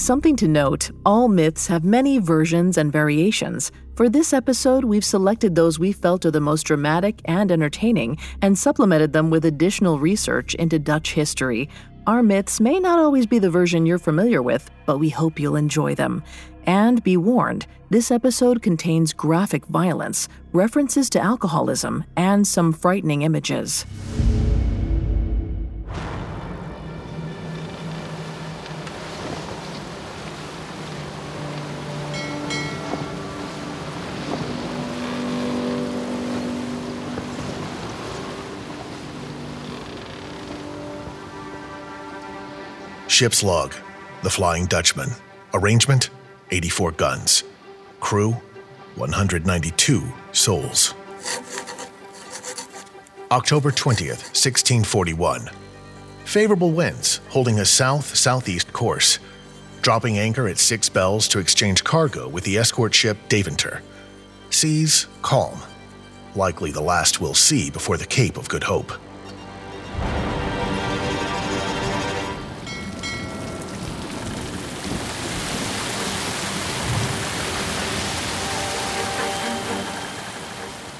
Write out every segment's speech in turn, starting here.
Something to note all myths have many versions and variations. For this episode, we've selected those we felt are the most dramatic and entertaining and supplemented them with additional research into Dutch history. Our myths may not always be the version you're familiar with, but we hope you'll enjoy them. And be warned, this episode contains graphic violence, references to alcoholism, and some frightening images. Ship's log The Flying Dutchman. Arrangement 84 guns. Crew 192 souls. October 20th, 1641. Favorable winds holding a south southeast course. Dropping anchor at Six Bells to exchange cargo with the escort ship Daventer. Seas calm. Likely the last we'll see before the Cape of Good Hope.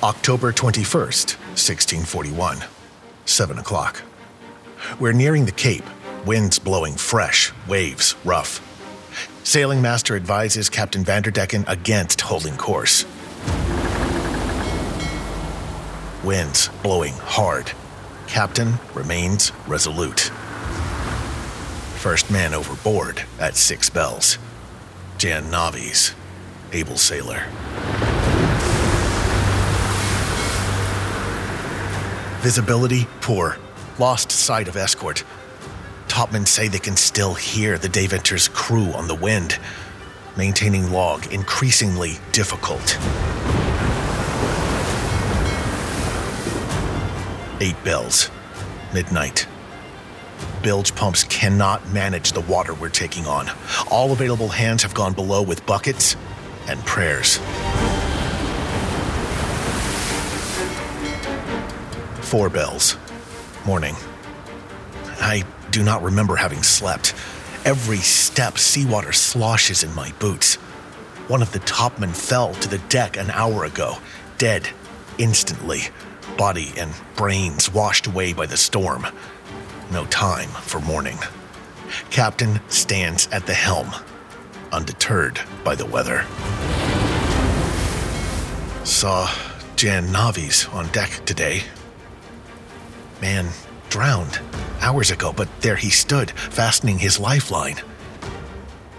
October 21st, 1641. 7 o'clock. We're nearing the Cape, winds blowing fresh, waves rough. Sailing master advises Captain Vanderdecken against holding course. Winds blowing hard. Captain remains resolute. First man overboard at six bells. Jan Navies, able sailor. Visibility poor. Lost sight of escort. Topmen say they can still hear the Daventer's crew on the wind. Maintaining log increasingly difficult. Eight bells. Midnight. Bilge pumps cannot manage the water we're taking on. All available hands have gone below with buckets and prayers. Four bells. Morning. I do not remember having slept. Every step, seawater sloshes in my boots. One of the topmen fell to the deck an hour ago, dead, instantly. Body and brains washed away by the storm. No time for mourning. Captain stands at the helm, undeterred by the weather. Saw Jan Navies on deck today. Man drowned hours ago, but there he stood, fastening his lifeline.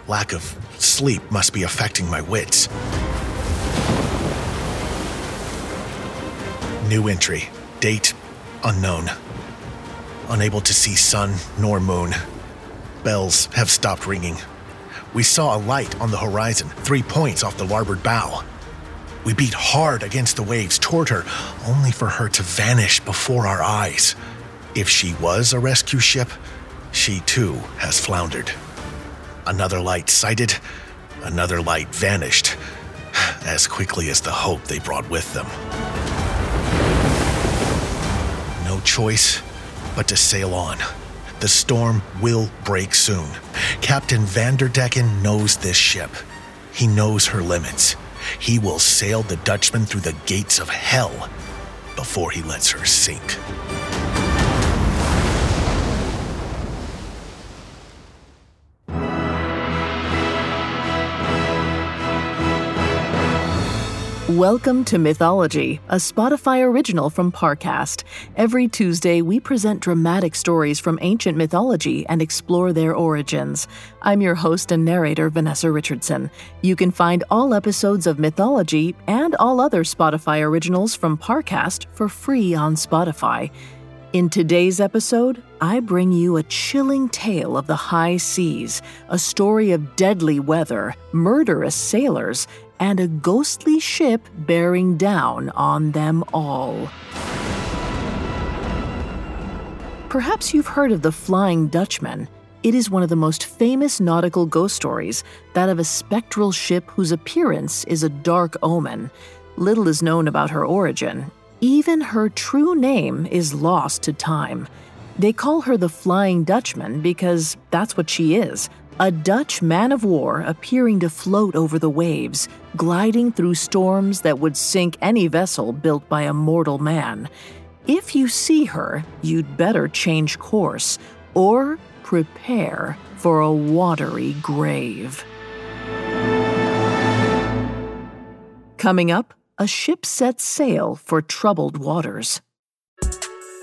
Lack of sleep must be affecting my wits. New entry. Date unknown. Unable to see sun nor moon. Bells have stopped ringing. We saw a light on the horizon, three points off the larboard bow. We beat hard against the waves toward her, only for her to vanish before our eyes. If she was a rescue ship, she too has floundered. Another light sighted, another light vanished, as quickly as the hope they brought with them. No choice but to sail on. The storm will break soon. Captain Vanderdecken knows this ship. He knows her limits. He will sail the Dutchman through the gates of hell before he lets her sink. Welcome to Mythology, a Spotify original from Parcast. Every Tuesday, we present dramatic stories from ancient mythology and explore their origins. I'm your host and narrator, Vanessa Richardson. You can find all episodes of Mythology and all other Spotify originals from Parcast for free on Spotify. In today's episode, I bring you a chilling tale of the high seas, a story of deadly weather, murderous sailors, and a ghostly ship bearing down on them all. Perhaps you've heard of the Flying Dutchman. It is one of the most famous nautical ghost stories, that of a spectral ship whose appearance is a dark omen. Little is known about her origin. Even her true name is lost to time. They call her the Flying Dutchman because that's what she is a Dutch man of war appearing to float over the waves, gliding through storms that would sink any vessel built by a mortal man. If you see her, you'd better change course or prepare for a watery grave. Coming up, a ship sets sail for troubled waters.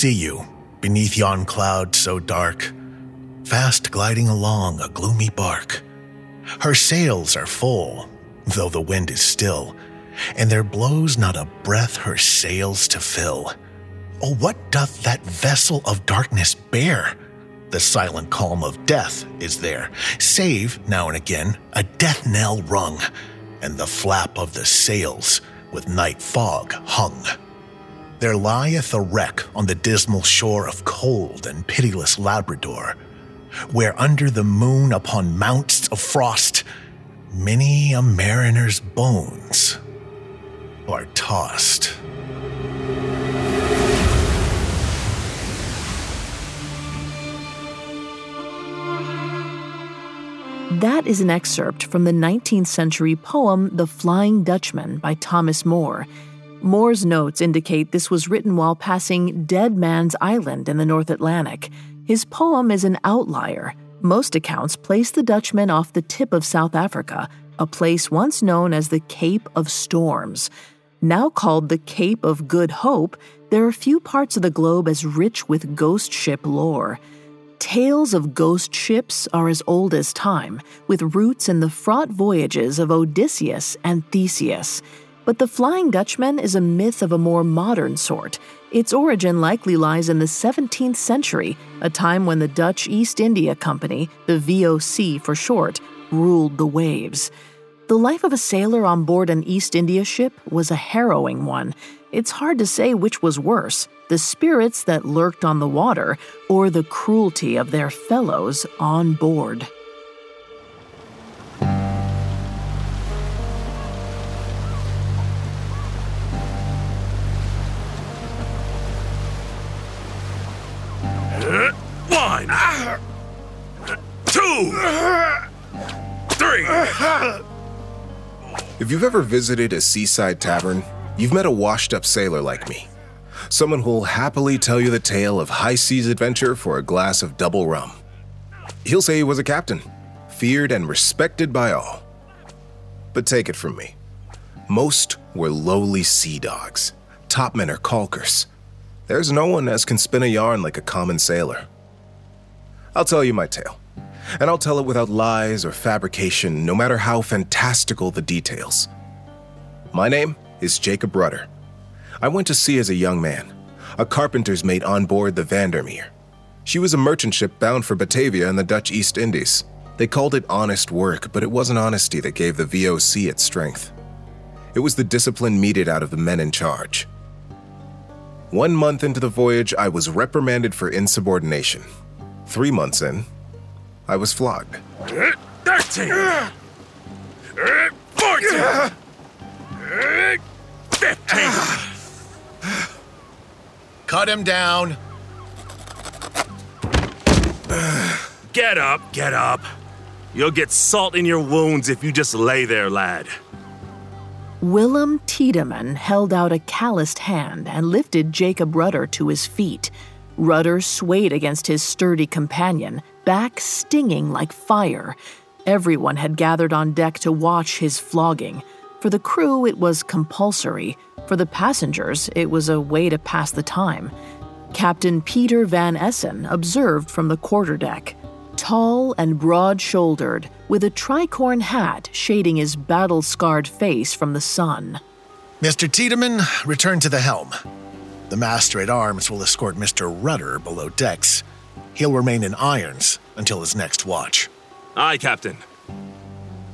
See you beneath yon cloud so dark, fast gliding along a gloomy bark. Her sails are full, though the wind is still, and there blows not a breath her sails to fill. Oh, what doth that vessel of darkness bear? The silent calm of death is there, save now and again a death knell rung, and the flap of the sails with night fog hung. There lieth a wreck on the dismal shore of cold and pitiless Labrador, where under the moon upon mounts of frost, many a mariner's bones are tossed. That is an excerpt from the 19th century poem The Flying Dutchman by Thomas Moore. Moore's notes indicate this was written while passing Dead Man's Island in the North Atlantic. His poem is an outlier. Most accounts place the Dutchman off the tip of South Africa, a place once known as the Cape of Storms. Now called the Cape of Good Hope, there are few parts of the globe as rich with ghost ship lore. Tales of ghost ships are as old as time, with roots in the fraught voyages of Odysseus and Theseus. But the Flying Dutchman is a myth of a more modern sort. Its origin likely lies in the 17th century, a time when the Dutch East India Company, the VOC for short, ruled the waves. The life of a sailor on board an East India ship was a harrowing one. It's hard to say which was worse the spirits that lurked on the water or the cruelty of their fellows on board. If you've ever visited a seaside tavern, you've met a washed up sailor like me. Someone who'll happily tell you the tale of high seas adventure for a glass of double rum. He'll say he was a captain, feared and respected by all. But take it from me most were lowly sea dogs, topmen or caulkers. There's no one as can spin a yarn like a common sailor. I'll tell you my tale, and I'll tell it without lies or fabrication, no matter how fantastical the details. My name is Jacob Rudder. I went to sea as a young man, a carpenter's mate on board the Vandermeer. She was a merchant ship bound for Batavia in the Dutch East Indies. They called it honest work, but it wasn't honesty that gave the VOC its strength. It was the discipline meted out of the men in charge. One month into the voyage, I was reprimanded for insubordination. Three months in, I was flogged. Thirteen. Fourteen. Fifteen. Cut him down. Get up, get up. You'll get salt in your wounds if you just lay there, lad. Willem Tiedemann held out a calloused hand and lifted Jacob Rudder to his feet. Rudder swayed against his sturdy companion, back stinging like fire. Everyone had gathered on deck to watch his flogging. For the crew, it was compulsory. For the passengers, it was a way to pass the time. Captain Peter Van Essen observed from the quarterdeck. Tall and broad shouldered, with a tricorn hat shading his battle scarred face from the sun. Mr. Tiedemann, return to the helm. The master at arms will escort Mr. Rudder below decks. He'll remain in irons until his next watch. Aye, Captain.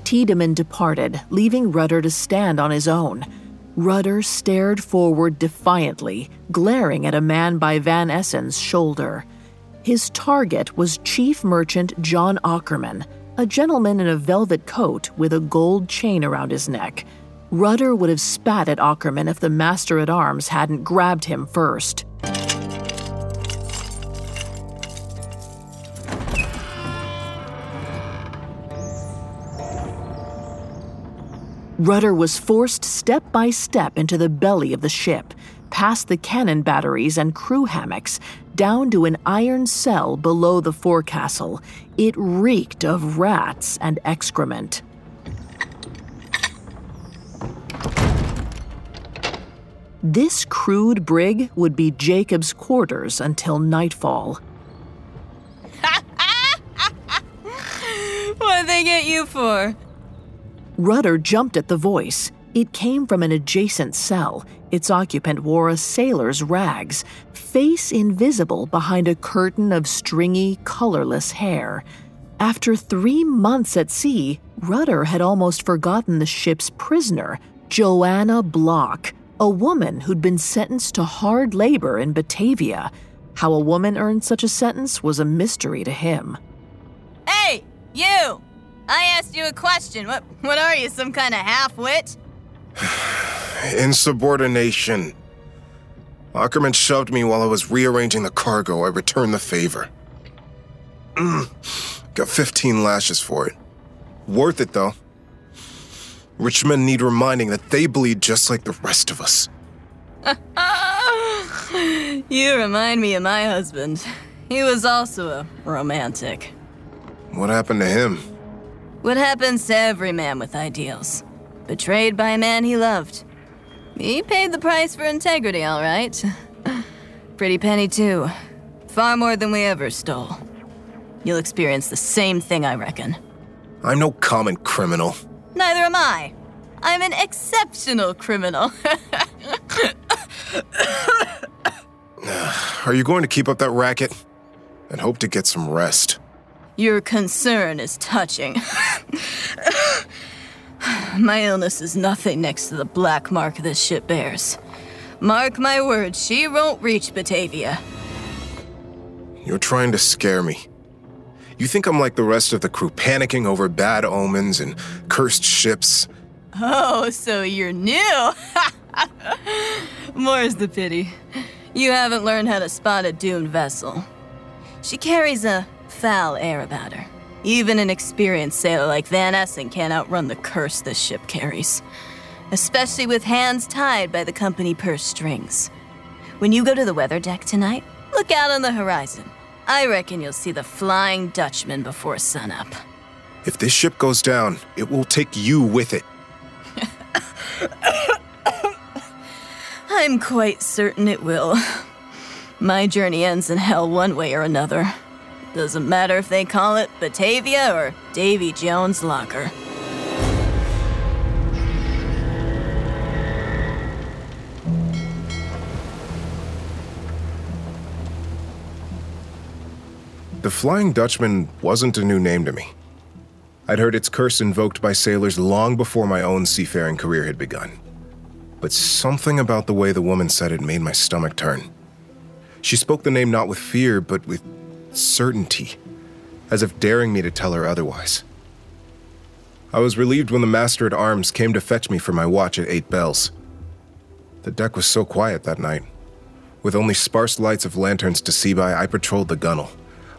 Tiedemann departed, leaving Rudder to stand on his own. Rudder stared forward defiantly, glaring at a man by Van Essen's shoulder. His target was Chief Merchant John Ackerman, a gentleman in a velvet coat with a gold chain around his neck. Rudder would have spat at Ackerman if the master at arms hadn't grabbed him first. Rudder was forced step by step into the belly of the ship, past the cannon batteries and crew hammocks, down to an iron cell below the forecastle. It reeked of rats and excrement. This crude brig would be Jacob's quarters until nightfall. What'd they get you for? Rudder jumped at the voice. It came from an adjacent cell. Its occupant wore a sailor's rags, face invisible behind a curtain of stringy, colorless hair. After three months at sea, Rudder had almost forgotten the ship's prisoner, Joanna Block, a woman who'd been sentenced to hard labor in Batavia. How a woman earned such a sentence was a mystery to him. Hey, you! I asked you a question. What what are you, some kind of half-wit? Insubordination. Ackerman shoved me while I was rearranging the cargo. I returned the favor. Mm, got 15 lashes for it. Worth it, though. Rich men need reminding that they bleed just like the rest of us. you remind me of my husband. He was also a romantic. What happened to him? What happens to every man with ideals? Betrayed by a man he loved. He paid the price for integrity, all right. Pretty penny, too. Far more than we ever stole. You'll experience the same thing, I reckon. I'm no common criminal. Neither am I. I'm an exceptional criminal. Are you going to keep up that racket? And hope to get some rest. Your concern is touching. my illness is nothing next to the black mark this ship bears. Mark my words, she won't reach Batavia. You're trying to scare me. You think I'm like the rest of the crew, panicking over bad omens and cursed ships? Oh, so you're new? More's the pity. You haven't learned how to spot a doomed vessel. She carries a foul air about her. Even an experienced sailor like Van Essen can't outrun the curse this ship carries. Especially with hands tied by the company purse strings. When you go to the weather deck tonight, look out on the horizon. I reckon you'll see the Flying Dutchman before sunup. If this ship goes down, it will take you with it. I'm quite certain it will. My journey ends in hell one way or another. Doesn't matter if they call it Batavia or Davy Jones' locker. The Flying Dutchman wasn't a new name to me. I'd heard its curse invoked by sailors long before my own seafaring career had begun. But something about the way the woman said it made my stomach turn. She spoke the name not with fear, but with certainty, as if daring me to tell her otherwise. I was relieved when the master at arms came to fetch me for my watch at eight bells. The deck was so quiet that night. With only sparse lights of lanterns to see by, I patrolled the gunwale,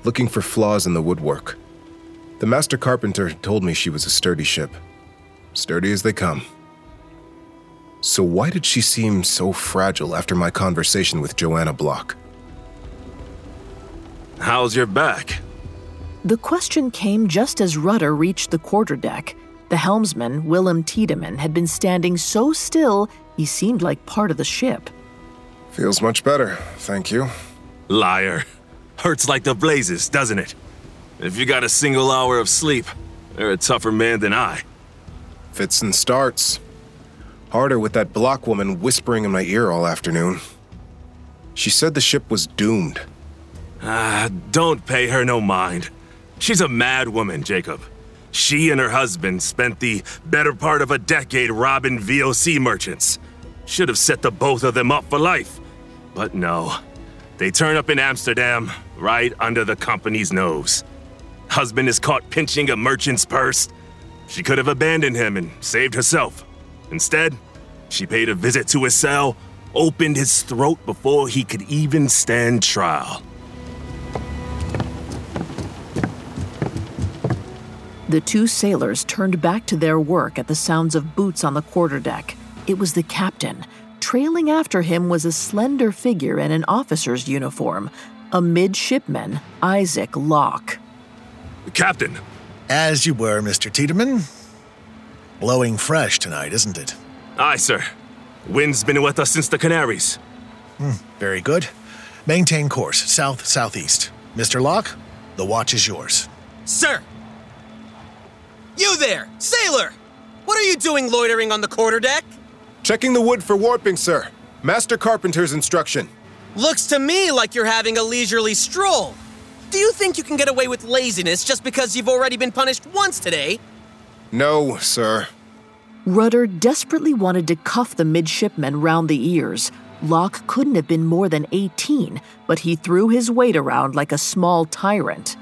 looking for flaws in the woodwork. The master carpenter told me she was a sturdy ship. Sturdy as they come. So why did she seem so fragile after my conversation with Joanna Block? How's your back? The question came just as Rudder reached the quarterdeck. The helmsman, Willem Tiedemann, had been standing so still he seemed like part of the ship. Feels much better, thank you. Liar. Hurts like the blazes, doesn't it? If you got a single hour of sleep, you're a tougher man than I. Fits and starts. Harder with that Block woman whispering in my ear all afternoon. She said the ship was doomed. Ah, don't pay her no mind. She's a mad woman, Jacob. She and her husband spent the better part of a decade robbing VOC merchants. Should have set the both of them up for life. But no. They turn up in Amsterdam, right under the company's nose. Husband is caught pinching a merchant's purse. She could have abandoned him and saved herself. Instead, she paid a visit to his cell, opened his throat before he could even stand trial. The two sailors turned back to their work at the sounds of boots on the quarterdeck. It was the captain. Trailing after him was a slender figure in an officer's uniform, a midshipman, Isaac Locke. Captain, As you were, Mr. Tiedemann. Blowing fresh tonight, isn't it? aye, sir. Wind's been with us since the Canaries. Hmm, very good. Maintain course, south southeast. Mr. Locke, the watch is yours. Sir! You there, sailor! What are you doing loitering on the quarterdeck? Checking the wood for warping, sir. Master carpenter's instruction. Looks to me like you're having a leisurely stroll. Do you think you can get away with laziness just because you've already been punished once today? No, sir. Rudder desperately wanted to cuff the midshipman round the ears. Locke couldn't have been more than 18, but he threw his weight around like a small tyrant.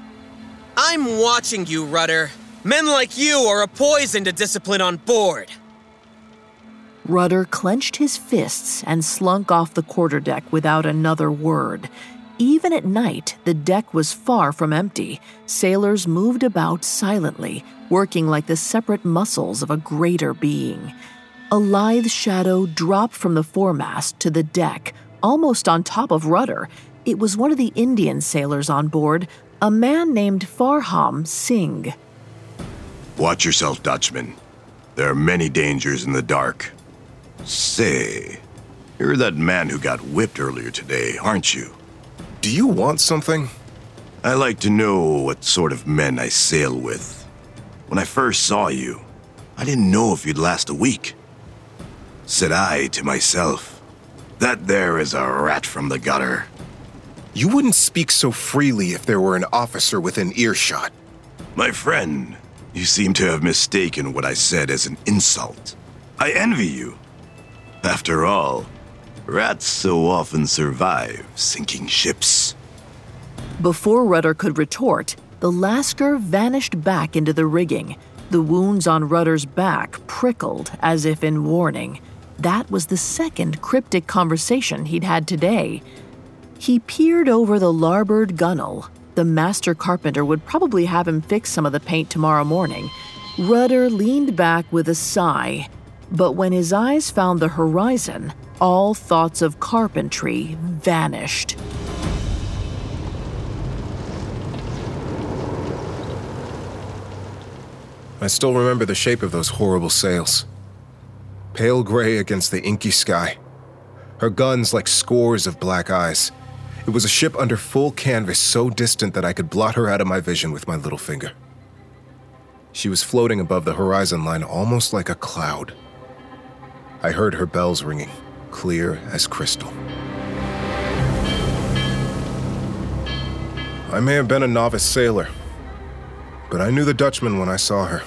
I'm watching you, Rudder. Men like you are a poison to discipline on board. Rudder clenched his fists and slunk off the quarterdeck without another word. Even at night, the deck was far from empty. Sailors moved about silently, working like the separate muscles of a greater being. A lithe shadow dropped from the foremast to the deck, almost on top of Rudder. It was one of the Indian sailors on board, a man named Farham Singh. Watch yourself, Dutchman. There are many dangers in the dark. Say, you're that man who got whipped earlier today, aren't you? Do you want something? I like to know what sort of men I sail with. When I first saw you, I didn't know if you'd last a week. Said I to myself, that there is a rat from the gutter. You wouldn't speak so freely if there were an officer within earshot. My friend, you seem to have mistaken what I said as an insult. I envy you. After all, rats so often survive sinking ships. Before Rudder could retort, the Lascar vanished back into the rigging. The wounds on Rudder's back prickled as if in warning. That was the second cryptic conversation he'd had today. He peered over the larboard gunwale. The master carpenter would probably have him fix some of the paint tomorrow morning. Rudder leaned back with a sigh, but when his eyes found the horizon, all thoughts of carpentry vanished. I still remember the shape of those horrible sails. Pale gray against the inky sky. Her guns like scores of black eyes. It was a ship under full canvas so distant that I could blot her out of my vision with my little finger. She was floating above the horizon line almost like a cloud. I heard her bells ringing, clear as crystal. I may have been a novice sailor, but I knew the Dutchman when I saw her.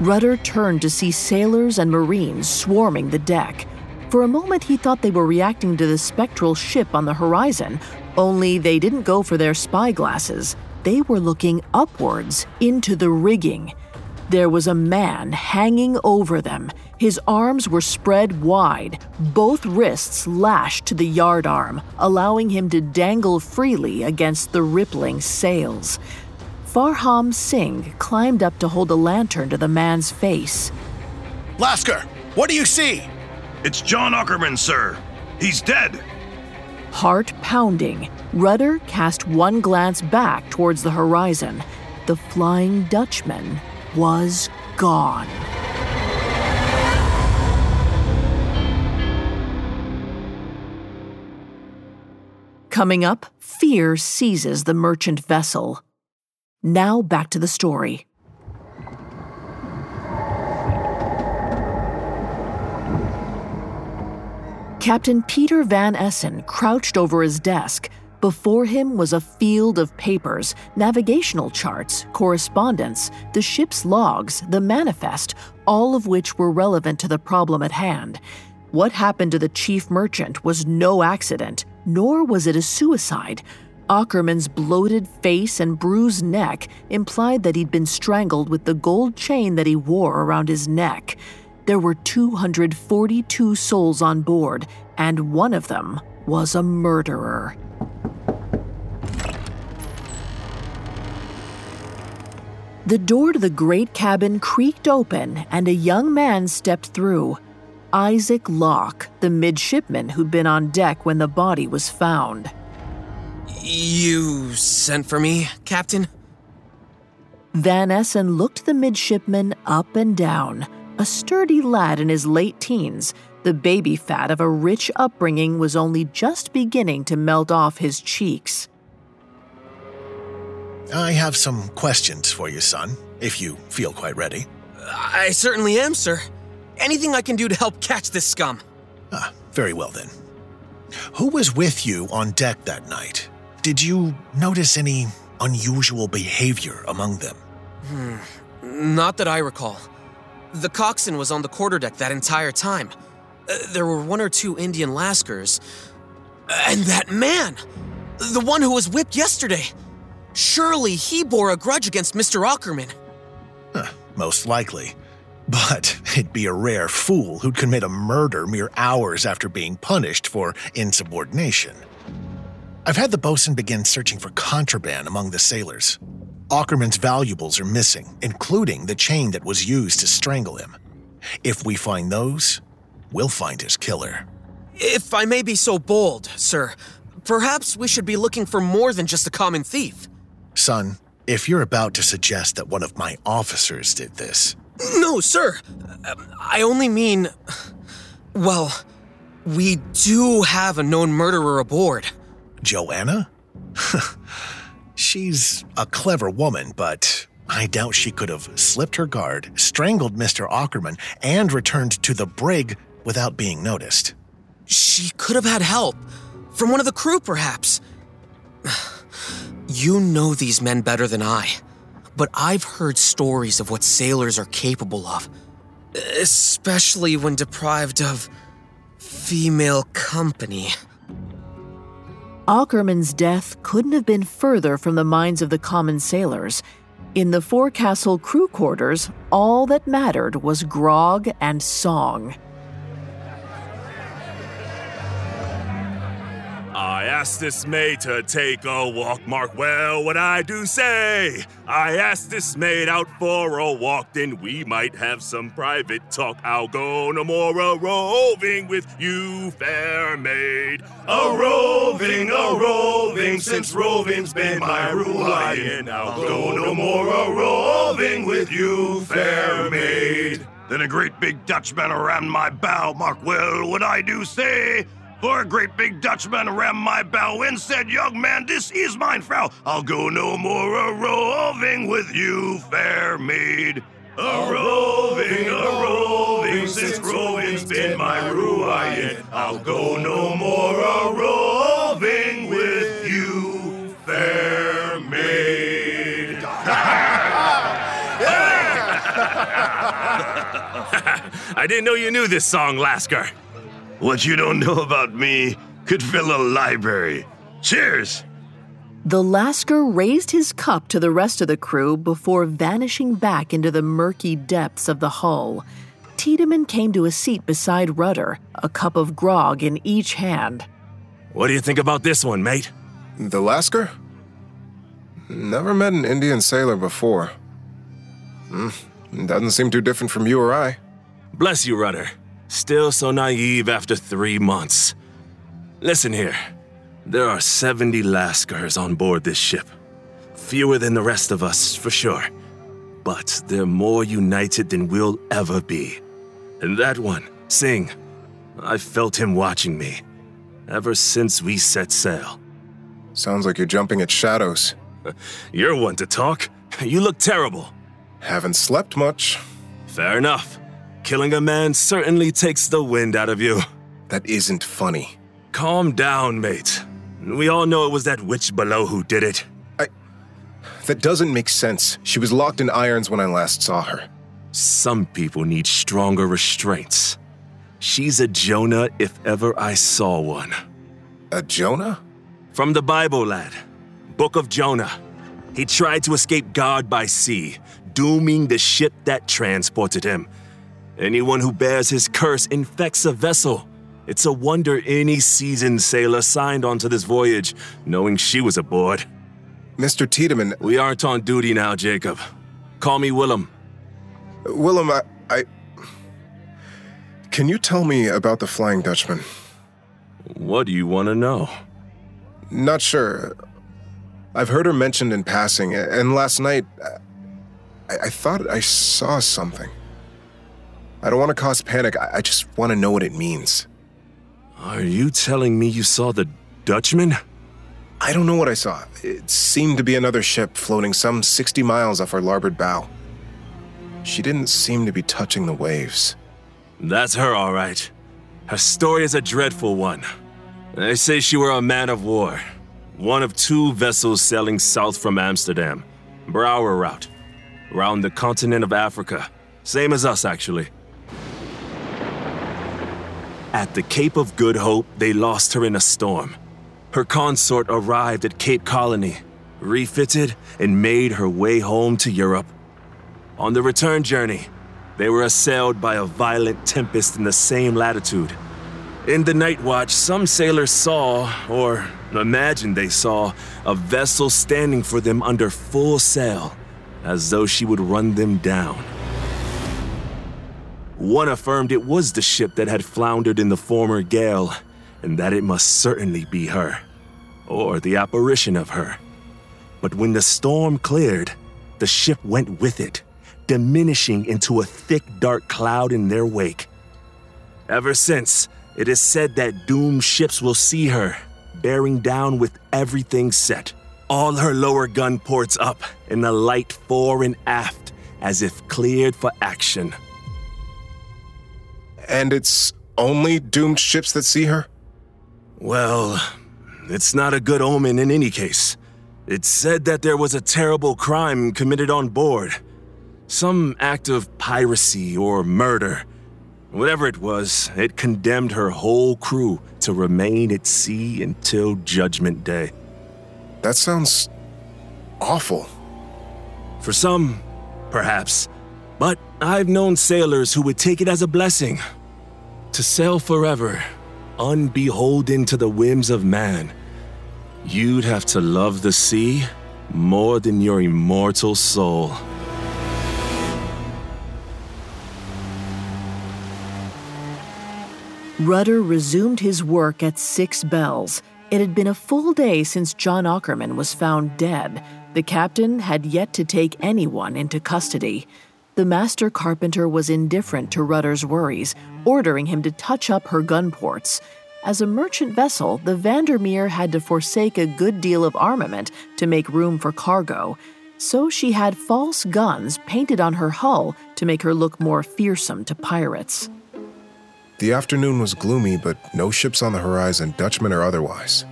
Rudder turned to see sailors and marines swarming the deck. For a moment, he thought they were reacting to the spectral ship on the horizon, only they didn't go for their spyglasses. They were looking upwards into the rigging. There was a man hanging over them. His arms were spread wide, both wrists lashed to the yardarm, allowing him to dangle freely against the rippling sails. Farham Singh climbed up to hold a lantern to the man's face. Lascar, what do you see? It's John Ackerman, sir. He's dead. Heart pounding, Rudder cast one glance back towards the horizon. The Flying Dutchman was gone. Coming up, fear seizes the merchant vessel. Now back to the story. Captain Peter Van Essen crouched over his desk. Before him was a field of papers, navigational charts, correspondence, the ship's logs, the manifest, all of which were relevant to the problem at hand. What happened to the chief merchant was no accident, nor was it a suicide. Ackerman's bloated face and bruised neck implied that he'd been strangled with the gold chain that he wore around his neck. There were 242 souls on board, and one of them was a murderer. The door to the great cabin creaked open, and a young man stepped through. Isaac Locke, the midshipman who'd been on deck when the body was found. You sent for me, Captain? Van Essen looked the midshipman up and down. A sturdy lad in his late teens, the baby fat of a rich upbringing was only just beginning to melt off his cheeks. I have some questions for you, son, if you feel quite ready. I certainly am, sir. Anything I can do to help catch this scum. Ah, very well then. Who was with you on deck that night? Did you notice any unusual behavior among them? Hmm. Not that I recall. The coxswain was on the quarterdeck that entire time. Uh, there were one or two Indian Lascars. And that man! The one who was whipped yesterday! Surely he bore a grudge against Mr. Ackerman. Huh, most likely. But it'd be a rare fool who'd commit a murder mere hours after being punished for insubordination. I've had the bosun begin searching for contraband among the sailors. Ackerman's valuables are missing, including the chain that was used to strangle him. If we find those, we'll find his killer. If I may be so bold, sir, perhaps we should be looking for more than just a common thief. Son, if you're about to suggest that one of my officers did this. No, sir. Um, I only mean. Well, we do have a known murderer aboard. Joanna? She's a clever woman, but I doubt she could have slipped her guard, strangled Mr. Ackerman, and returned to the brig without being noticed. She could have had help. From one of the crew, perhaps. You know these men better than I, but I've heard stories of what sailors are capable of, especially when deprived of female company. Ackerman's death couldn't have been further from the minds of the common sailors. In the forecastle crew quarters, all that mattered was grog and song. I asked this maid to take a walk, mark well what I do say. I asked this maid out for a walk, then we might have some private talk. I'll go no more a roving with you, fair maid. A roving, a roving, since roving's been my ruin. I'll go no more a roving with you, fair maid. Then a great big Dutchman around my bow, mark well what I do say. For a great big Dutchman ran my bow and said, Young man, this is mine Frau. I'll go no more a roving with you, fair maid. A roving, a roving, since roving's been my ruin. I'll go no more a roving with you, fair maid. I didn't know you knew this song, Lascar. What you don't know about me could fill a library. Cheers! The Lascar raised his cup to the rest of the crew before vanishing back into the murky depths of the hull. Tiedemann came to a seat beside Rudder, a cup of grog in each hand. What do you think about this one, mate? The Lascar? Never met an Indian sailor before. Hmm, doesn't seem too different from you or I. Bless you, Rudder. Still so naive after three months. Listen here. There are 70 Lascars on board this ship. Fewer than the rest of us, for sure. But they're more united than we'll ever be. And that one, Singh, I felt him watching me. Ever since we set sail. Sounds like you're jumping at shadows. You're one to talk. You look terrible. Haven't slept much. Fair enough. Killing a man certainly takes the wind out of you. That isn't funny. Calm down, mate. We all know it was that witch below who did it. I. That doesn't make sense. She was locked in irons when I last saw her. Some people need stronger restraints. She's a Jonah if ever I saw one. A Jonah? From the Bible, lad. Book of Jonah. He tried to escape God by sea, dooming the ship that transported him. Anyone who bears his curse infects a vessel. It's a wonder any seasoned sailor signed onto this voyage, knowing she was aboard. Mr. Tiedemann. We aren't on duty now, Jacob. Call me Willem. Willem, I, I. Can you tell me about the Flying Dutchman? What do you want to know? Not sure. I've heard her mentioned in passing, and last night. I, I thought I saw something. I don't want to cause panic, I, I just want to know what it means. Are you telling me you saw the Dutchman? I don't know what I saw. It seemed to be another ship floating some 60 miles off our larboard bow. She didn't seem to be touching the waves. That's her, all right. Her story is a dreadful one. They say she were a man of war, one of two vessels sailing south from Amsterdam, Brouwer route, round the continent of Africa. Same as us, actually. At the Cape of Good Hope, they lost her in a storm. Her consort arrived at Cape Colony, refitted, and made her way home to Europe. On the return journey, they were assailed by a violent tempest in the same latitude. In the night watch, some sailors saw, or imagined they saw, a vessel standing for them under full sail, as though she would run them down. One affirmed it was the ship that had floundered in the former gale, and that it must certainly be her, or the apparition of her. But when the storm cleared, the ship went with it, diminishing into a thick dark cloud in their wake. Ever since, it is said that doomed ships will see her, bearing down with everything set, all her lower gun ports up, and the light fore and aft, as if cleared for action. And it's only doomed ships that see her? Well, it's not a good omen in any case. It's said that there was a terrible crime committed on board. Some act of piracy or murder. Whatever it was, it condemned her whole crew to remain at sea until Judgment Day. That sounds awful. For some, perhaps. But I've known sailors who would take it as a blessing. To sail forever, unbeholden to the whims of man, you'd have to love the sea more than your immortal soul. Rudder resumed his work at Six Bells. It had been a full day since John Ackerman was found dead. The captain had yet to take anyone into custody. The master carpenter was indifferent to Rudder's worries, ordering him to touch up her gun ports. As a merchant vessel, the Vandermeer had to forsake a good deal of armament to make room for cargo, so she had false guns painted on her hull to make her look more fearsome to pirates. The afternoon was gloomy, but no ships on the horizon, Dutchman or otherwise.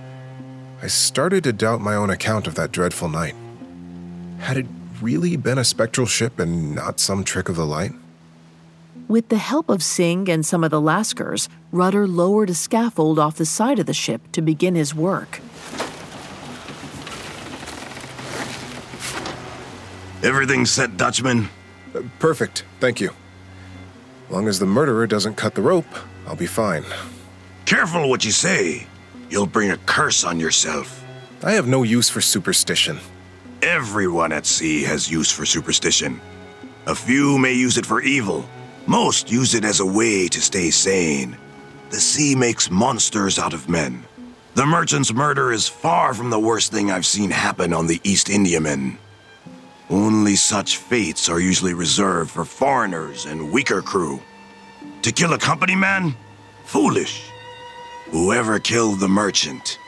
I started to doubt my own account of that dreadful night. Had it really been a spectral ship and not some trick of the light? With the help of Singh and some of the Lascars, Rudder lowered a scaffold off the side of the ship to begin his work. Everything set, Dutchman? Uh, perfect, thank you. Long as the murderer doesn't cut the rope, I'll be fine. Careful what you say. You'll bring a curse on yourself. I have no use for superstition. Everyone at sea has use for superstition. A few may use it for evil. Most use it as a way to stay sane. The sea makes monsters out of men. The merchant's murder is far from the worst thing I've seen happen on the East Indiaman. Only such fates are usually reserved for foreigners and weaker crew. To kill a company man? Foolish. Whoever killed the merchant,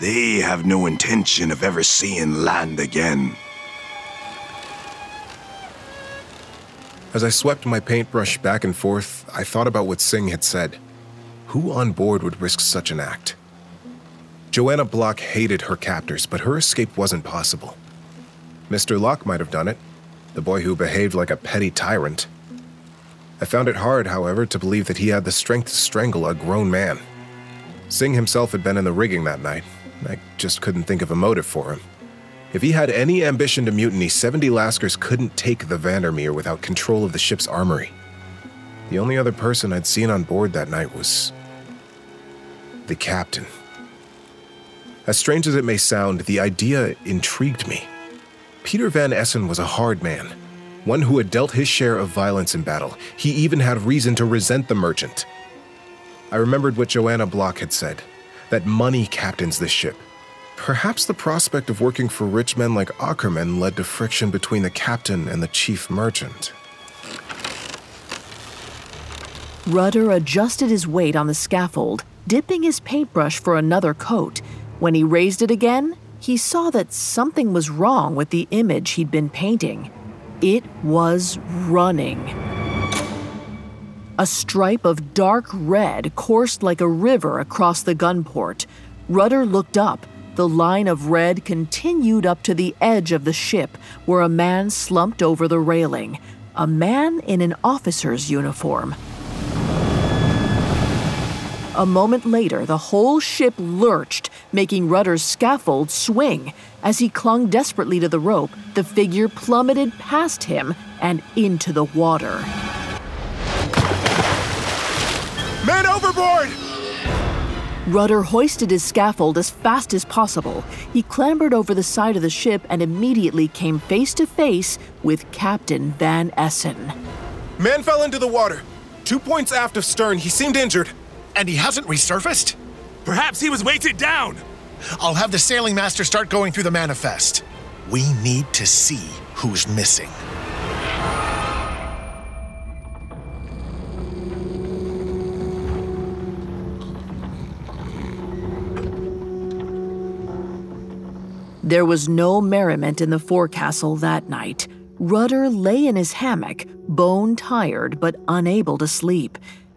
they have no intention of ever seeing land again. As I swept my paintbrush back and forth, I thought about what Singh had said. Who on board would risk such an act? Joanna Block hated her captors, but her escape wasn't possible. Mr. Locke might have done it, the boy who behaved like a petty tyrant. I found it hard, however, to believe that he had the strength to strangle a grown man. Singh himself had been in the rigging that night. I just couldn't think of a motive for him. If he had any ambition to mutiny, 70 Lascars couldn't take the Vandermeer without control of the ship's armory. The only other person I'd seen on board that night was. the captain. As strange as it may sound, the idea intrigued me. Peter Van Essen was a hard man, one who had dealt his share of violence in battle. He even had reason to resent the merchant. I remembered what Joanna Block had said that money captains this ship. Perhaps the prospect of working for rich men like Ackerman led to friction between the captain and the chief merchant. Rudder adjusted his weight on the scaffold, dipping his paintbrush for another coat. When he raised it again, he saw that something was wrong with the image he'd been painting. It was running. A stripe of dark red coursed like a river across the gunport. Rudder looked up. The line of red continued up to the edge of the ship, where a man slumped over the railing. A man in an officer's uniform. A moment later, the whole ship lurched, making Rudder's scaffold swing. As he clung desperately to the rope, the figure plummeted past him and into the water. Men overboard! Rudder hoisted his scaffold as fast as possible. He clambered over the side of the ship and immediately came face to face with Captain Van Essen. Man fell into the water. Two points aft of stern. He seemed injured. And he hasn't resurfaced? Perhaps he was weighted down. I'll have the sailing master start going through the manifest. We need to see who's missing. There was no merriment in the forecastle that night. Rudder lay in his hammock, bone tired but unable to sleep.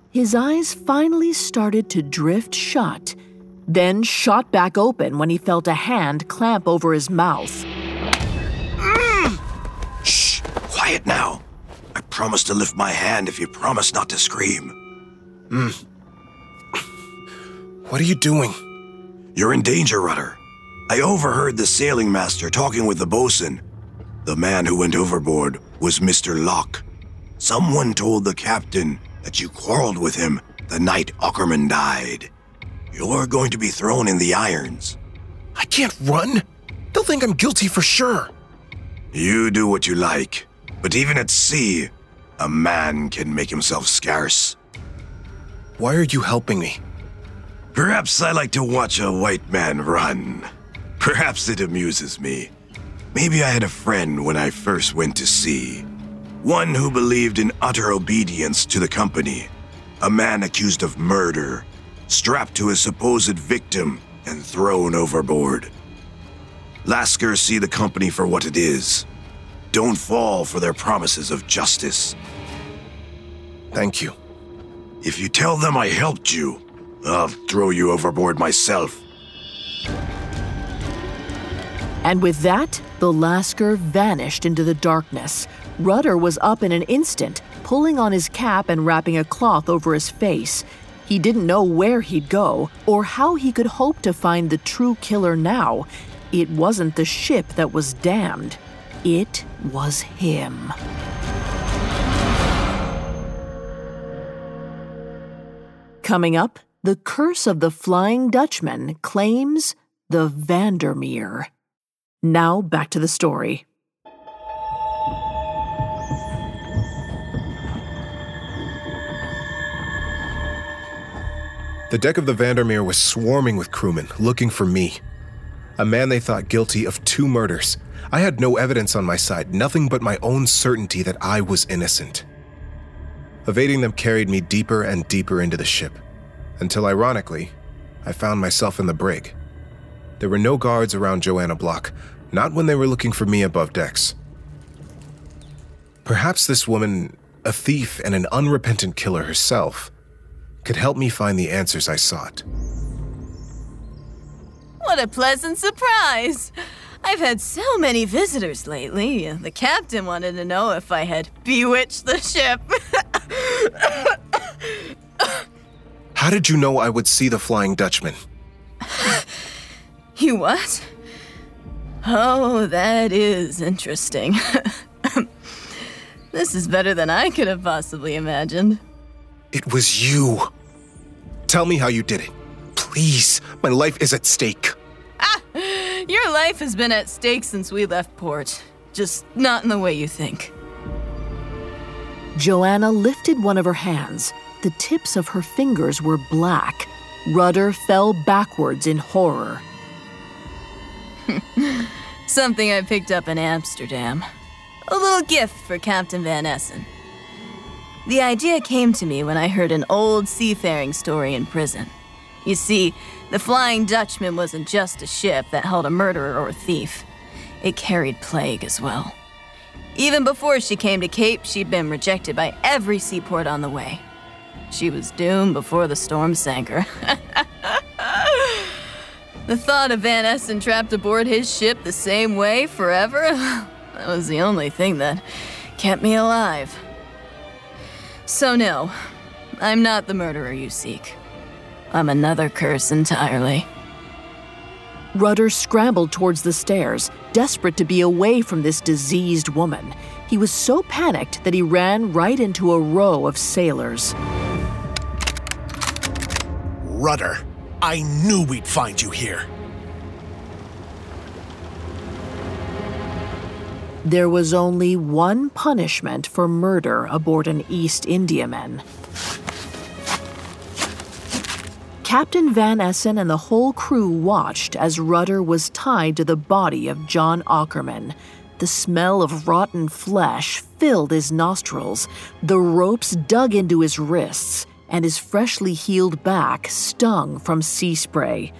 His eyes finally started to drift shut, then shot back open when he felt a hand clamp over his mouth. Mm. Shh! Quiet now. I promise to lift my hand if you promise not to scream. Mm. What are you doing? You're in danger, Rudder. I overheard the sailing master talking with the bosun. The man who went overboard was Mr. Locke. Someone told the captain that you quarreled with him the night Ackerman died. You're going to be thrown in the irons. I can't run. They'll think I'm guilty for sure. You do what you like, but even at sea, a man can make himself scarce. Why are you helping me? Perhaps I like to watch a white man run. Perhaps it amuses me. Maybe I had a friend when I first went to sea. One who believed in utter obedience to the company. A man accused of murder, strapped to a supposed victim and thrown overboard. Lascars see the company for what it is. Don't fall for their promises of justice. Thank you. If you tell them I helped you, I'll throw you overboard myself. And with that, the Lascar vanished into the darkness. Rudder was up in an instant, pulling on his cap and wrapping a cloth over his face. He didn't know where he'd go or how he could hope to find the true killer now. It wasn't the ship that was damned, it was him. Coming up, the curse of the Flying Dutchman claims the Vandermeer. Now back to the story. The deck of the Vandermeer was swarming with crewmen looking for me. A man they thought guilty of two murders. I had no evidence on my side, nothing but my own certainty that I was innocent. Evading them carried me deeper and deeper into the ship, until ironically, I found myself in the brig. There were no guards around Joanna Block, not when they were looking for me above decks. Perhaps this woman, a thief and an unrepentant killer herself, could help me find the answers I sought. What a pleasant surprise! I've had so many visitors lately. The captain wanted to know if I had bewitched the ship. How did you know I would see the Flying Dutchman? you what? Oh, that is interesting. this is better than I could have possibly imagined. It was you. Tell me how you did it. Please, my life is at stake. Ah, your life has been at stake since we left port. Just not in the way you think. Joanna lifted one of her hands. The tips of her fingers were black. Rudder fell backwards in horror. Something I picked up in Amsterdam. A little gift for Captain Van Essen. The idea came to me when I heard an old seafaring story in prison. You see, the Flying Dutchman wasn't just a ship that held a murderer or a thief, it carried plague as well. Even before she came to Cape, she'd been rejected by every seaport on the way. She was doomed before the storm sank her. the thought of Van Essen trapped aboard his ship the same way forever, that was the only thing that kept me alive. So, no, I'm not the murderer you seek. I'm another curse entirely. Rudder scrambled towards the stairs, desperate to be away from this diseased woman. He was so panicked that he ran right into a row of sailors. Rudder, I knew we'd find you here. There was only one punishment for murder aboard an East Indiaman. Captain Van Essen and the whole crew watched as Rudder was tied to the body of John Ackerman. The smell of rotten flesh filled his nostrils. The ropes dug into his wrists, and his freshly healed back stung from sea spray.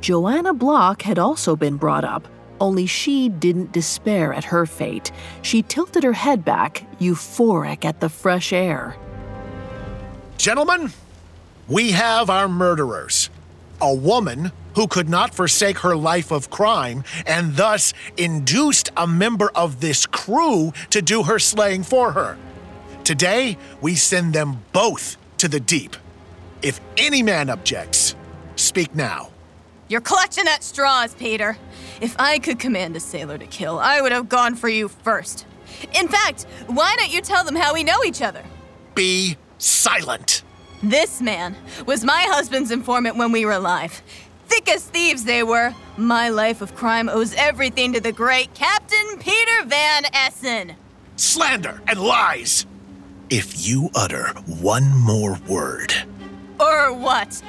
Joanna Block had also been brought up, only she didn't despair at her fate. She tilted her head back, euphoric at the fresh air. Gentlemen, we have our murderers. A woman who could not forsake her life of crime and thus induced a member of this crew to do her slaying for her. Today, we send them both to the deep. If any man objects, speak now. You're clutching at straws, Peter. If I could command a sailor to kill, I would have gone for you first. In fact, why don't you tell them how we know each other? Be silent. This man was my husband's informant when we were alive. Thick as thieves they were. My life of crime owes everything to the great Captain Peter Van Essen. Slander and lies. If you utter one more word. Or what?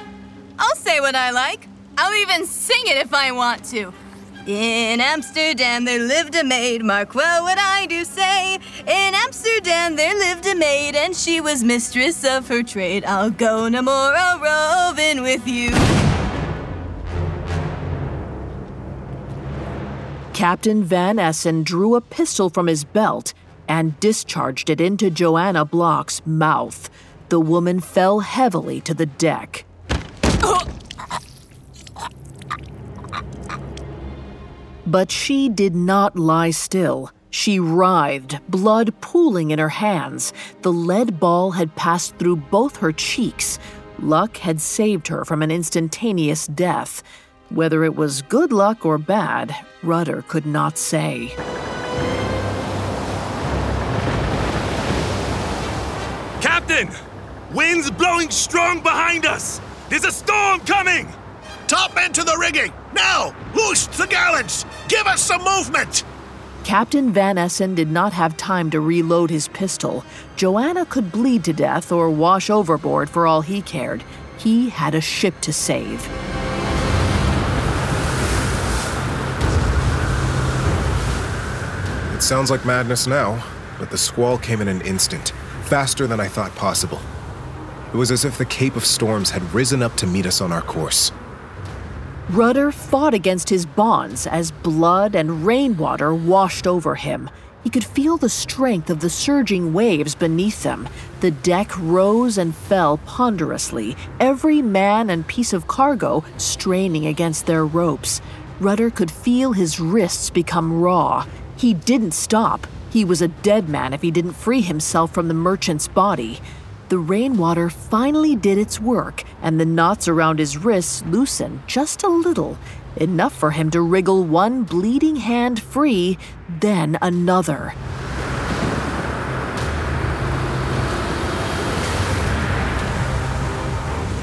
I'll say what I like. I'll even sing it if I want to. In Amsterdam there lived a maid, mark well what I do say. In Amsterdam there lived a maid, and she was mistress of her trade. I'll go no more a roving with you. Captain Van Essen drew a pistol from his belt and discharged it into Joanna Block's mouth. The woman fell heavily to the deck. But she did not lie still. She writhed, blood pooling in her hands. The lead ball had passed through both her cheeks. Luck had saved her from an instantaneous death. Whether it was good luck or bad, Rudder could not say. Listen! Wind's blowing strong behind us! There's a storm coming! Top men to the rigging! Now! Loose the gallants! Give us some movement! Captain Van Essen did not have time to reload his pistol. Joanna could bleed to death or wash overboard for all he cared. He had a ship to save. It sounds like madness now, but the squall came in an instant, faster than I thought possible. It was as if the Cape of Storms had risen up to meet us on our course. Rudder fought against his bonds as blood and rainwater washed over him. He could feel the strength of the surging waves beneath them. The deck rose and fell ponderously, every man and piece of cargo straining against their ropes. Rudder could feel his wrists become raw. He didn't stop. He was a dead man if he didn't free himself from the merchant's body. The rainwater finally did its work, and the knots around his wrists loosened just a little, enough for him to wriggle one bleeding hand free, then another.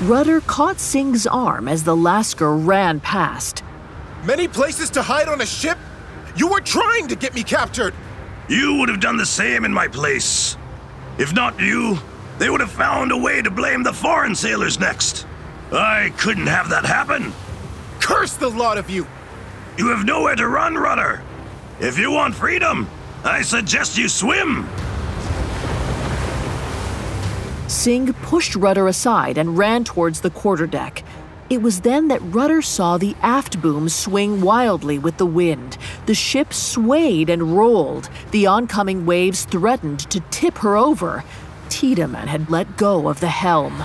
Rudder caught Singh's arm as the Lascar ran past. Many places to hide on a ship? You were trying to get me captured! You would have done the same in my place. If not you, they would have found a way to blame the foreign sailors next. I couldn't have that happen. Curse the lot of you! You have nowhere to run, Rudder. If you want freedom, I suggest you swim. Singh pushed Rudder aside and ran towards the quarterdeck. It was then that Rudder saw the aft boom swing wildly with the wind. The ship swayed and rolled. The oncoming waves threatened to tip her over. Tiedemann had let go of the helm.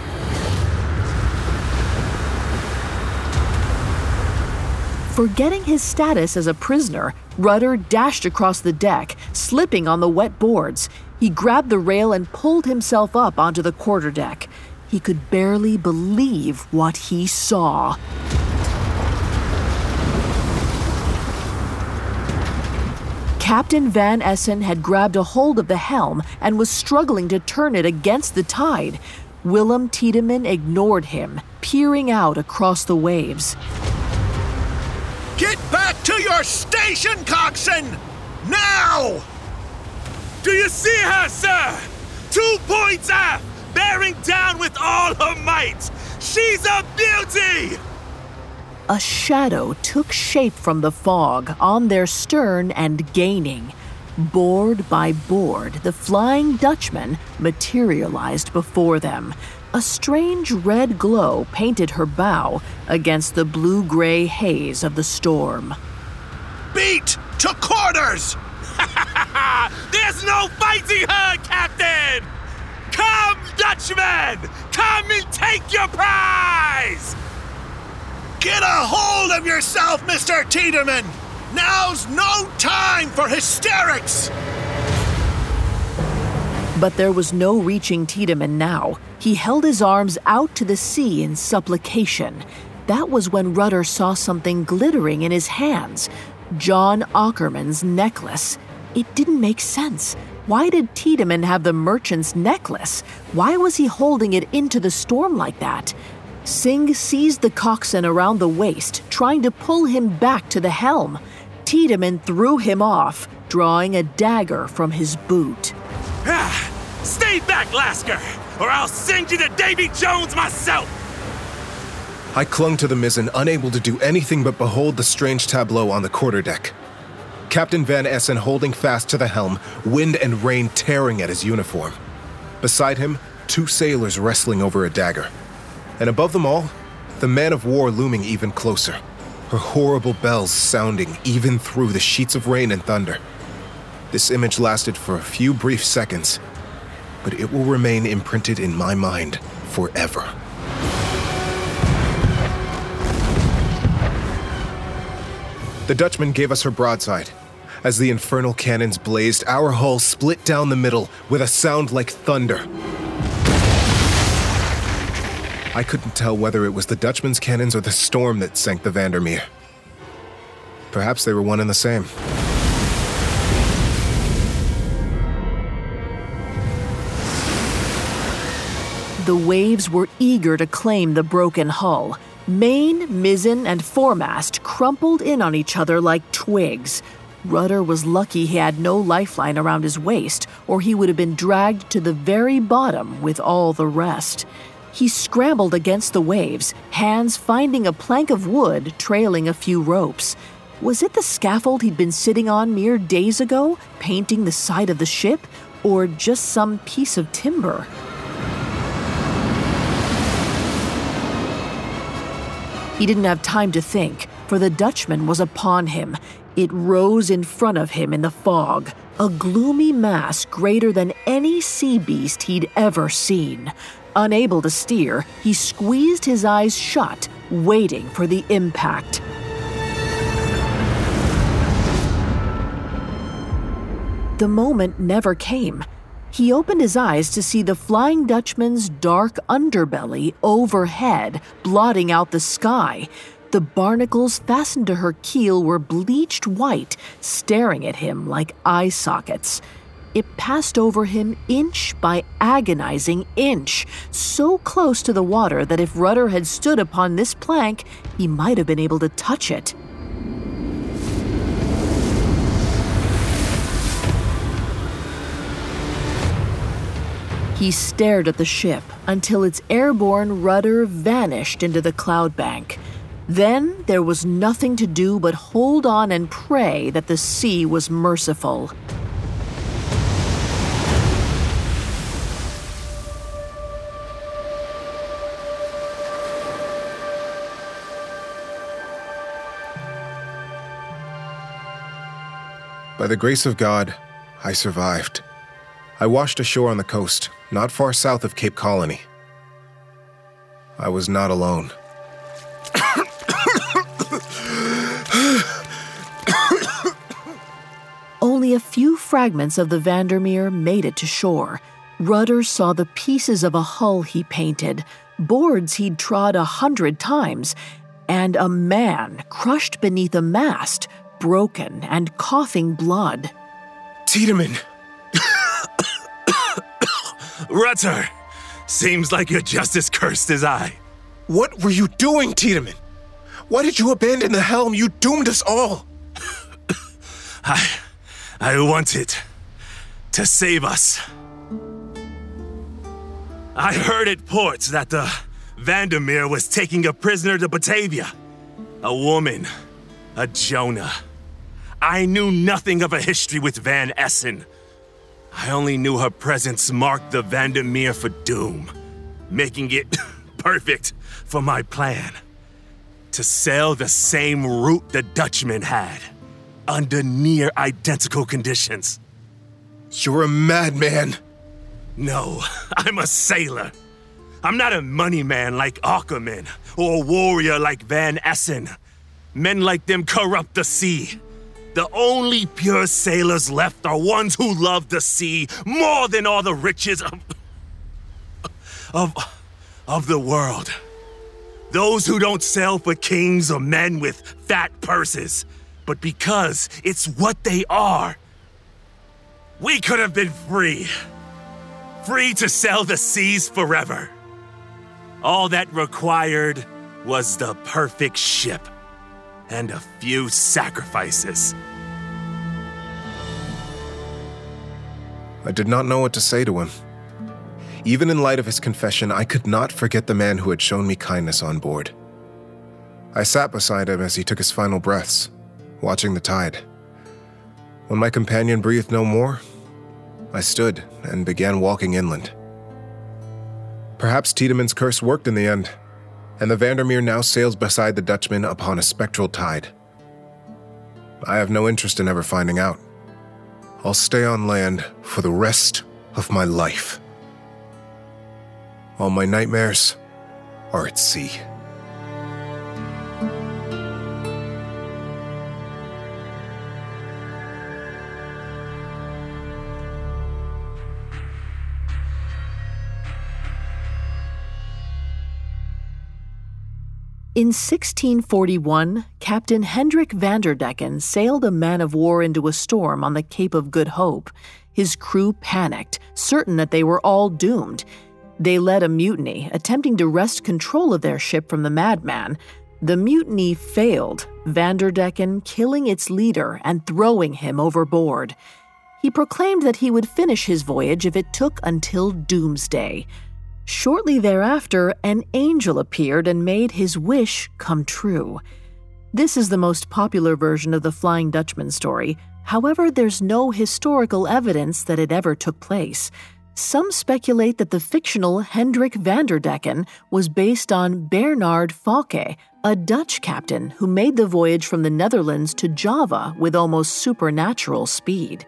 Forgetting his status as a prisoner, Rudder dashed across the deck, slipping on the wet boards. He grabbed the rail and pulled himself up onto the quarterdeck. He could barely believe what he saw. Captain Van Essen had grabbed a hold of the helm and was struggling to turn it against the tide. Willem Tiedemann ignored him, peering out across the waves. Get back to your station, coxswain! Now! Do you see her, sir? Two points aft, bearing down with all her might. She's a beauty! A shadow took shape from the fog on their stern and gaining. Board by board, the Flying Dutchman materialized before them. A strange red glow painted her bow against the blue gray haze of the storm. Beat to quarters! There's no fighting her, Captain! Come, Dutchman! Come and take your prize! Get a hold of yourself, Mr. Tiedemann! Now's no time for hysterics! But there was no reaching Tiedemann now. He held his arms out to the sea in supplication. That was when Rudder saw something glittering in his hands John Ackerman's necklace. It didn't make sense. Why did Tiedemann have the merchant's necklace? Why was he holding it into the storm like that? Singh seized the coxswain around the waist, trying to pull him back to the helm. Tiedemann threw him off, drawing a dagger from his boot. Ah, stay back, Lascar, or I'll send you to Davy Jones myself! I clung to the mizzen, unable to do anything but behold the strange tableau on the quarterdeck. Captain Van Essen holding fast to the helm, wind and rain tearing at his uniform. Beside him, two sailors wrestling over a dagger. And above them all, the man of war looming even closer, her horrible bells sounding even through the sheets of rain and thunder. This image lasted for a few brief seconds, but it will remain imprinted in my mind forever. The Dutchman gave us her broadside. As the infernal cannons blazed, our hull split down the middle with a sound like thunder. I couldn't tell whether it was the Dutchman's cannons or the storm that sank the Vandermeer. Perhaps they were one and the same. The waves were eager to claim the broken hull. Main, mizzen, and foremast crumpled in on each other like twigs. Rudder was lucky he had no lifeline around his waist, or he would have been dragged to the very bottom with all the rest. He scrambled against the waves, hands finding a plank of wood trailing a few ropes. Was it the scaffold he'd been sitting on mere days ago, painting the side of the ship, or just some piece of timber? He didn't have time to think, for the Dutchman was upon him. It rose in front of him in the fog, a gloomy mass greater than any sea beast he'd ever seen. Unable to steer, he squeezed his eyes shut, waiting for the impact. The moment never came. He opened his eyes to see the Flying Dutchman's dark underbelly overhead, blotting out the sky. The barnacles fastened to her keel were bleached white, staring at him like eye sockets. It passed over him inch by agonizing inch, so close to the water that if Rudder had stood upon this plank, he might have been able to touch it. He stared at the ship until its airborne rudder vanished into the cloud bank. Then there was nothing to do but hold on and pray that the sea was merciful. By the grace of God, I survived. I washed ashore on the coast, not far south of Cape Colony. I was not alone. Only a few fragments of the Vandermeer made it to shore. Rudder saw the pieces of a hull he painted, boards he'd trod a hundred times, and a man crushed beneath a mast, broken and coughing blood. Tiedemann! Rudder! Seems like you're just as cursed as I. What were you doing, Tiedemann? Why did you abandon the helm? You doomed us all! I. I wanted to save us. I heard at ports that the Vandermeer was taking a prisoner to Batavia. A woman. A Jonah. I knew nothing of a history with Van Essen. I only knew her presence marked the Vandermeer for doom, making it perfect for my plan. To sail the same route the Dutchman had, under near identical conditions. You're a madman. No, I'm a sailor. I'm not a money man like Ackerman, or a warrior like Van Essen. Men like them corrupt the sea. The only pure sailors left are ones who love the sea more than all the riches of. of. of the world. Those who don't sail for kings or men with fat purses, but because it's what they are. We could have been free. Free to sail the seas forever. All that required was the perfect ship and a few sacrifices. I did not know what to say to him. Even in light of his confession, I could not forget the man who had shown me kindness on board. I sat beside him as he took his final breaths, watching the tide. When my companion breathed no more, I stood and began walking inland. Perhaps Tiedemann's curse worked in the end, and the Vandermeer now sails beside the Dutchman upon a spectral tide. I have no interest in ever finding out. I'll stay on land for the rest of my life. All my nightmares are at sea. In 1641, Captain Hendrik Vanderdecken sailed a man of war into a storm on the Cape of Good Hope. His crew panicked, certain that they were all doomed. They led a mutiny, attempting to wrest control of their ship from the madman. The mutiny failed, Vanderdecken killing its leader and throwing him overboard. He proclaimed that he would finish his voyage if it took until doomsday. Shortly thereafter, an angel appeared and made his wish come true. This is the most popular version of the Flying Dutchman story. However, there's no historical evidence that it ever took place. Some speculate that the fictional Hendrik Vanderdecken was based on Bernard Fokke, a Dutch captain who made the voyage from the Netherlands to Java with almost supernatural speed.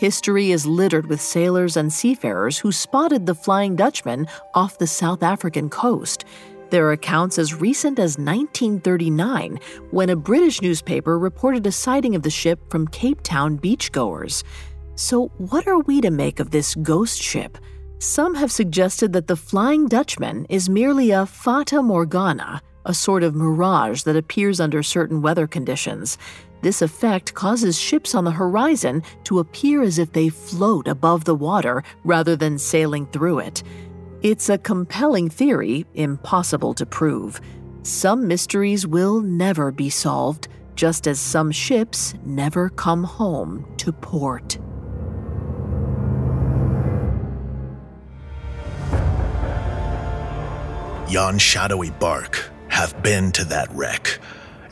History is littered with sailors and seafarers who spotted the Flying Dutchman off the South African coast. There are accounts as recent as 1939 when a British newspaper reported a sighting of the ship from Cape Town beachgoers. So, what are we to make of this ghost ship? Some have suggested that the Flying Dutchman is merely a fata morgana, a sort of mirage that appears under certain weather conditions. This effect causes ships on the horizon to appear as if they float above the water rather than sailing through it. It's a compelling theory, impossible to prove. Some mysteries will never be solved, just as some ships never come home to port. Yon shadowy bark hath been to that wreck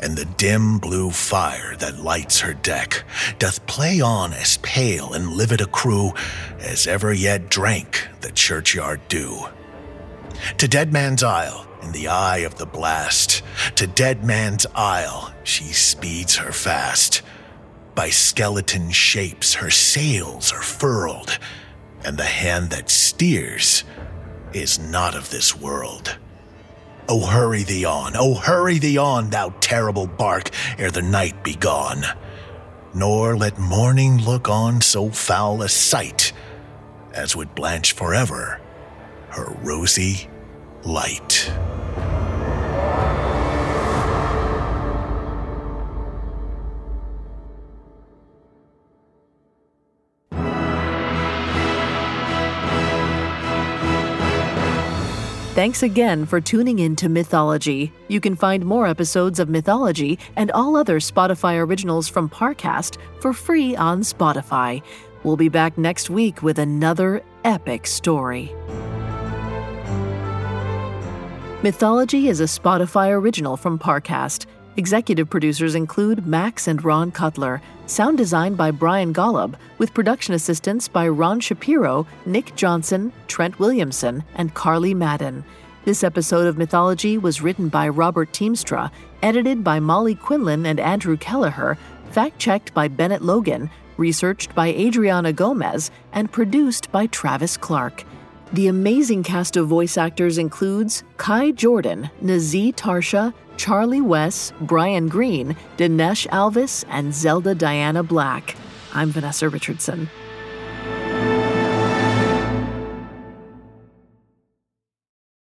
and the dim blue fire that lights her deck doth play on as pale and livid a crew as ever yet drank the churchyard dew. To Dead Man's Isle, in the eye of the blast, to Dead Man's Isle she speeds her fast. By skeleton shapes her sails are furled, and the hand that steers is not of this world. Oh, hurry thee on, oh, hurry thee on, thou terrible bark, ere the night be gone. Nor let morning look on so foul a sight as would blanch forever her rosy light. Thanks again for tuning in to Mythology. You can find more episodes of Mythology and all other Spotify originals from Parcast for free on Spotify. We'll be back next week with another epic story. Mythology is a Spotify original from Parcast. Executive producers include Max and Ron Cutler. Sound design by Brian Golub, with production assistance by Ron Shapiro, Nick Johnson, Trent Williamson, and Carly Madden. This episode of Mythology was written by Robert Teamstra, edited by Molly Quinlan and Andrew Kelleher, fact checked by Bennett Logan, researched by Adriana Gomez, and produced by Travis Clark. The amazing cast of voice actors includes Kai Jordan, Nazi Tarsha, Charlie Wess, Brian Green, Dinesh Alvis, and Zelda Diana Black. I'm Vanessa Richardson.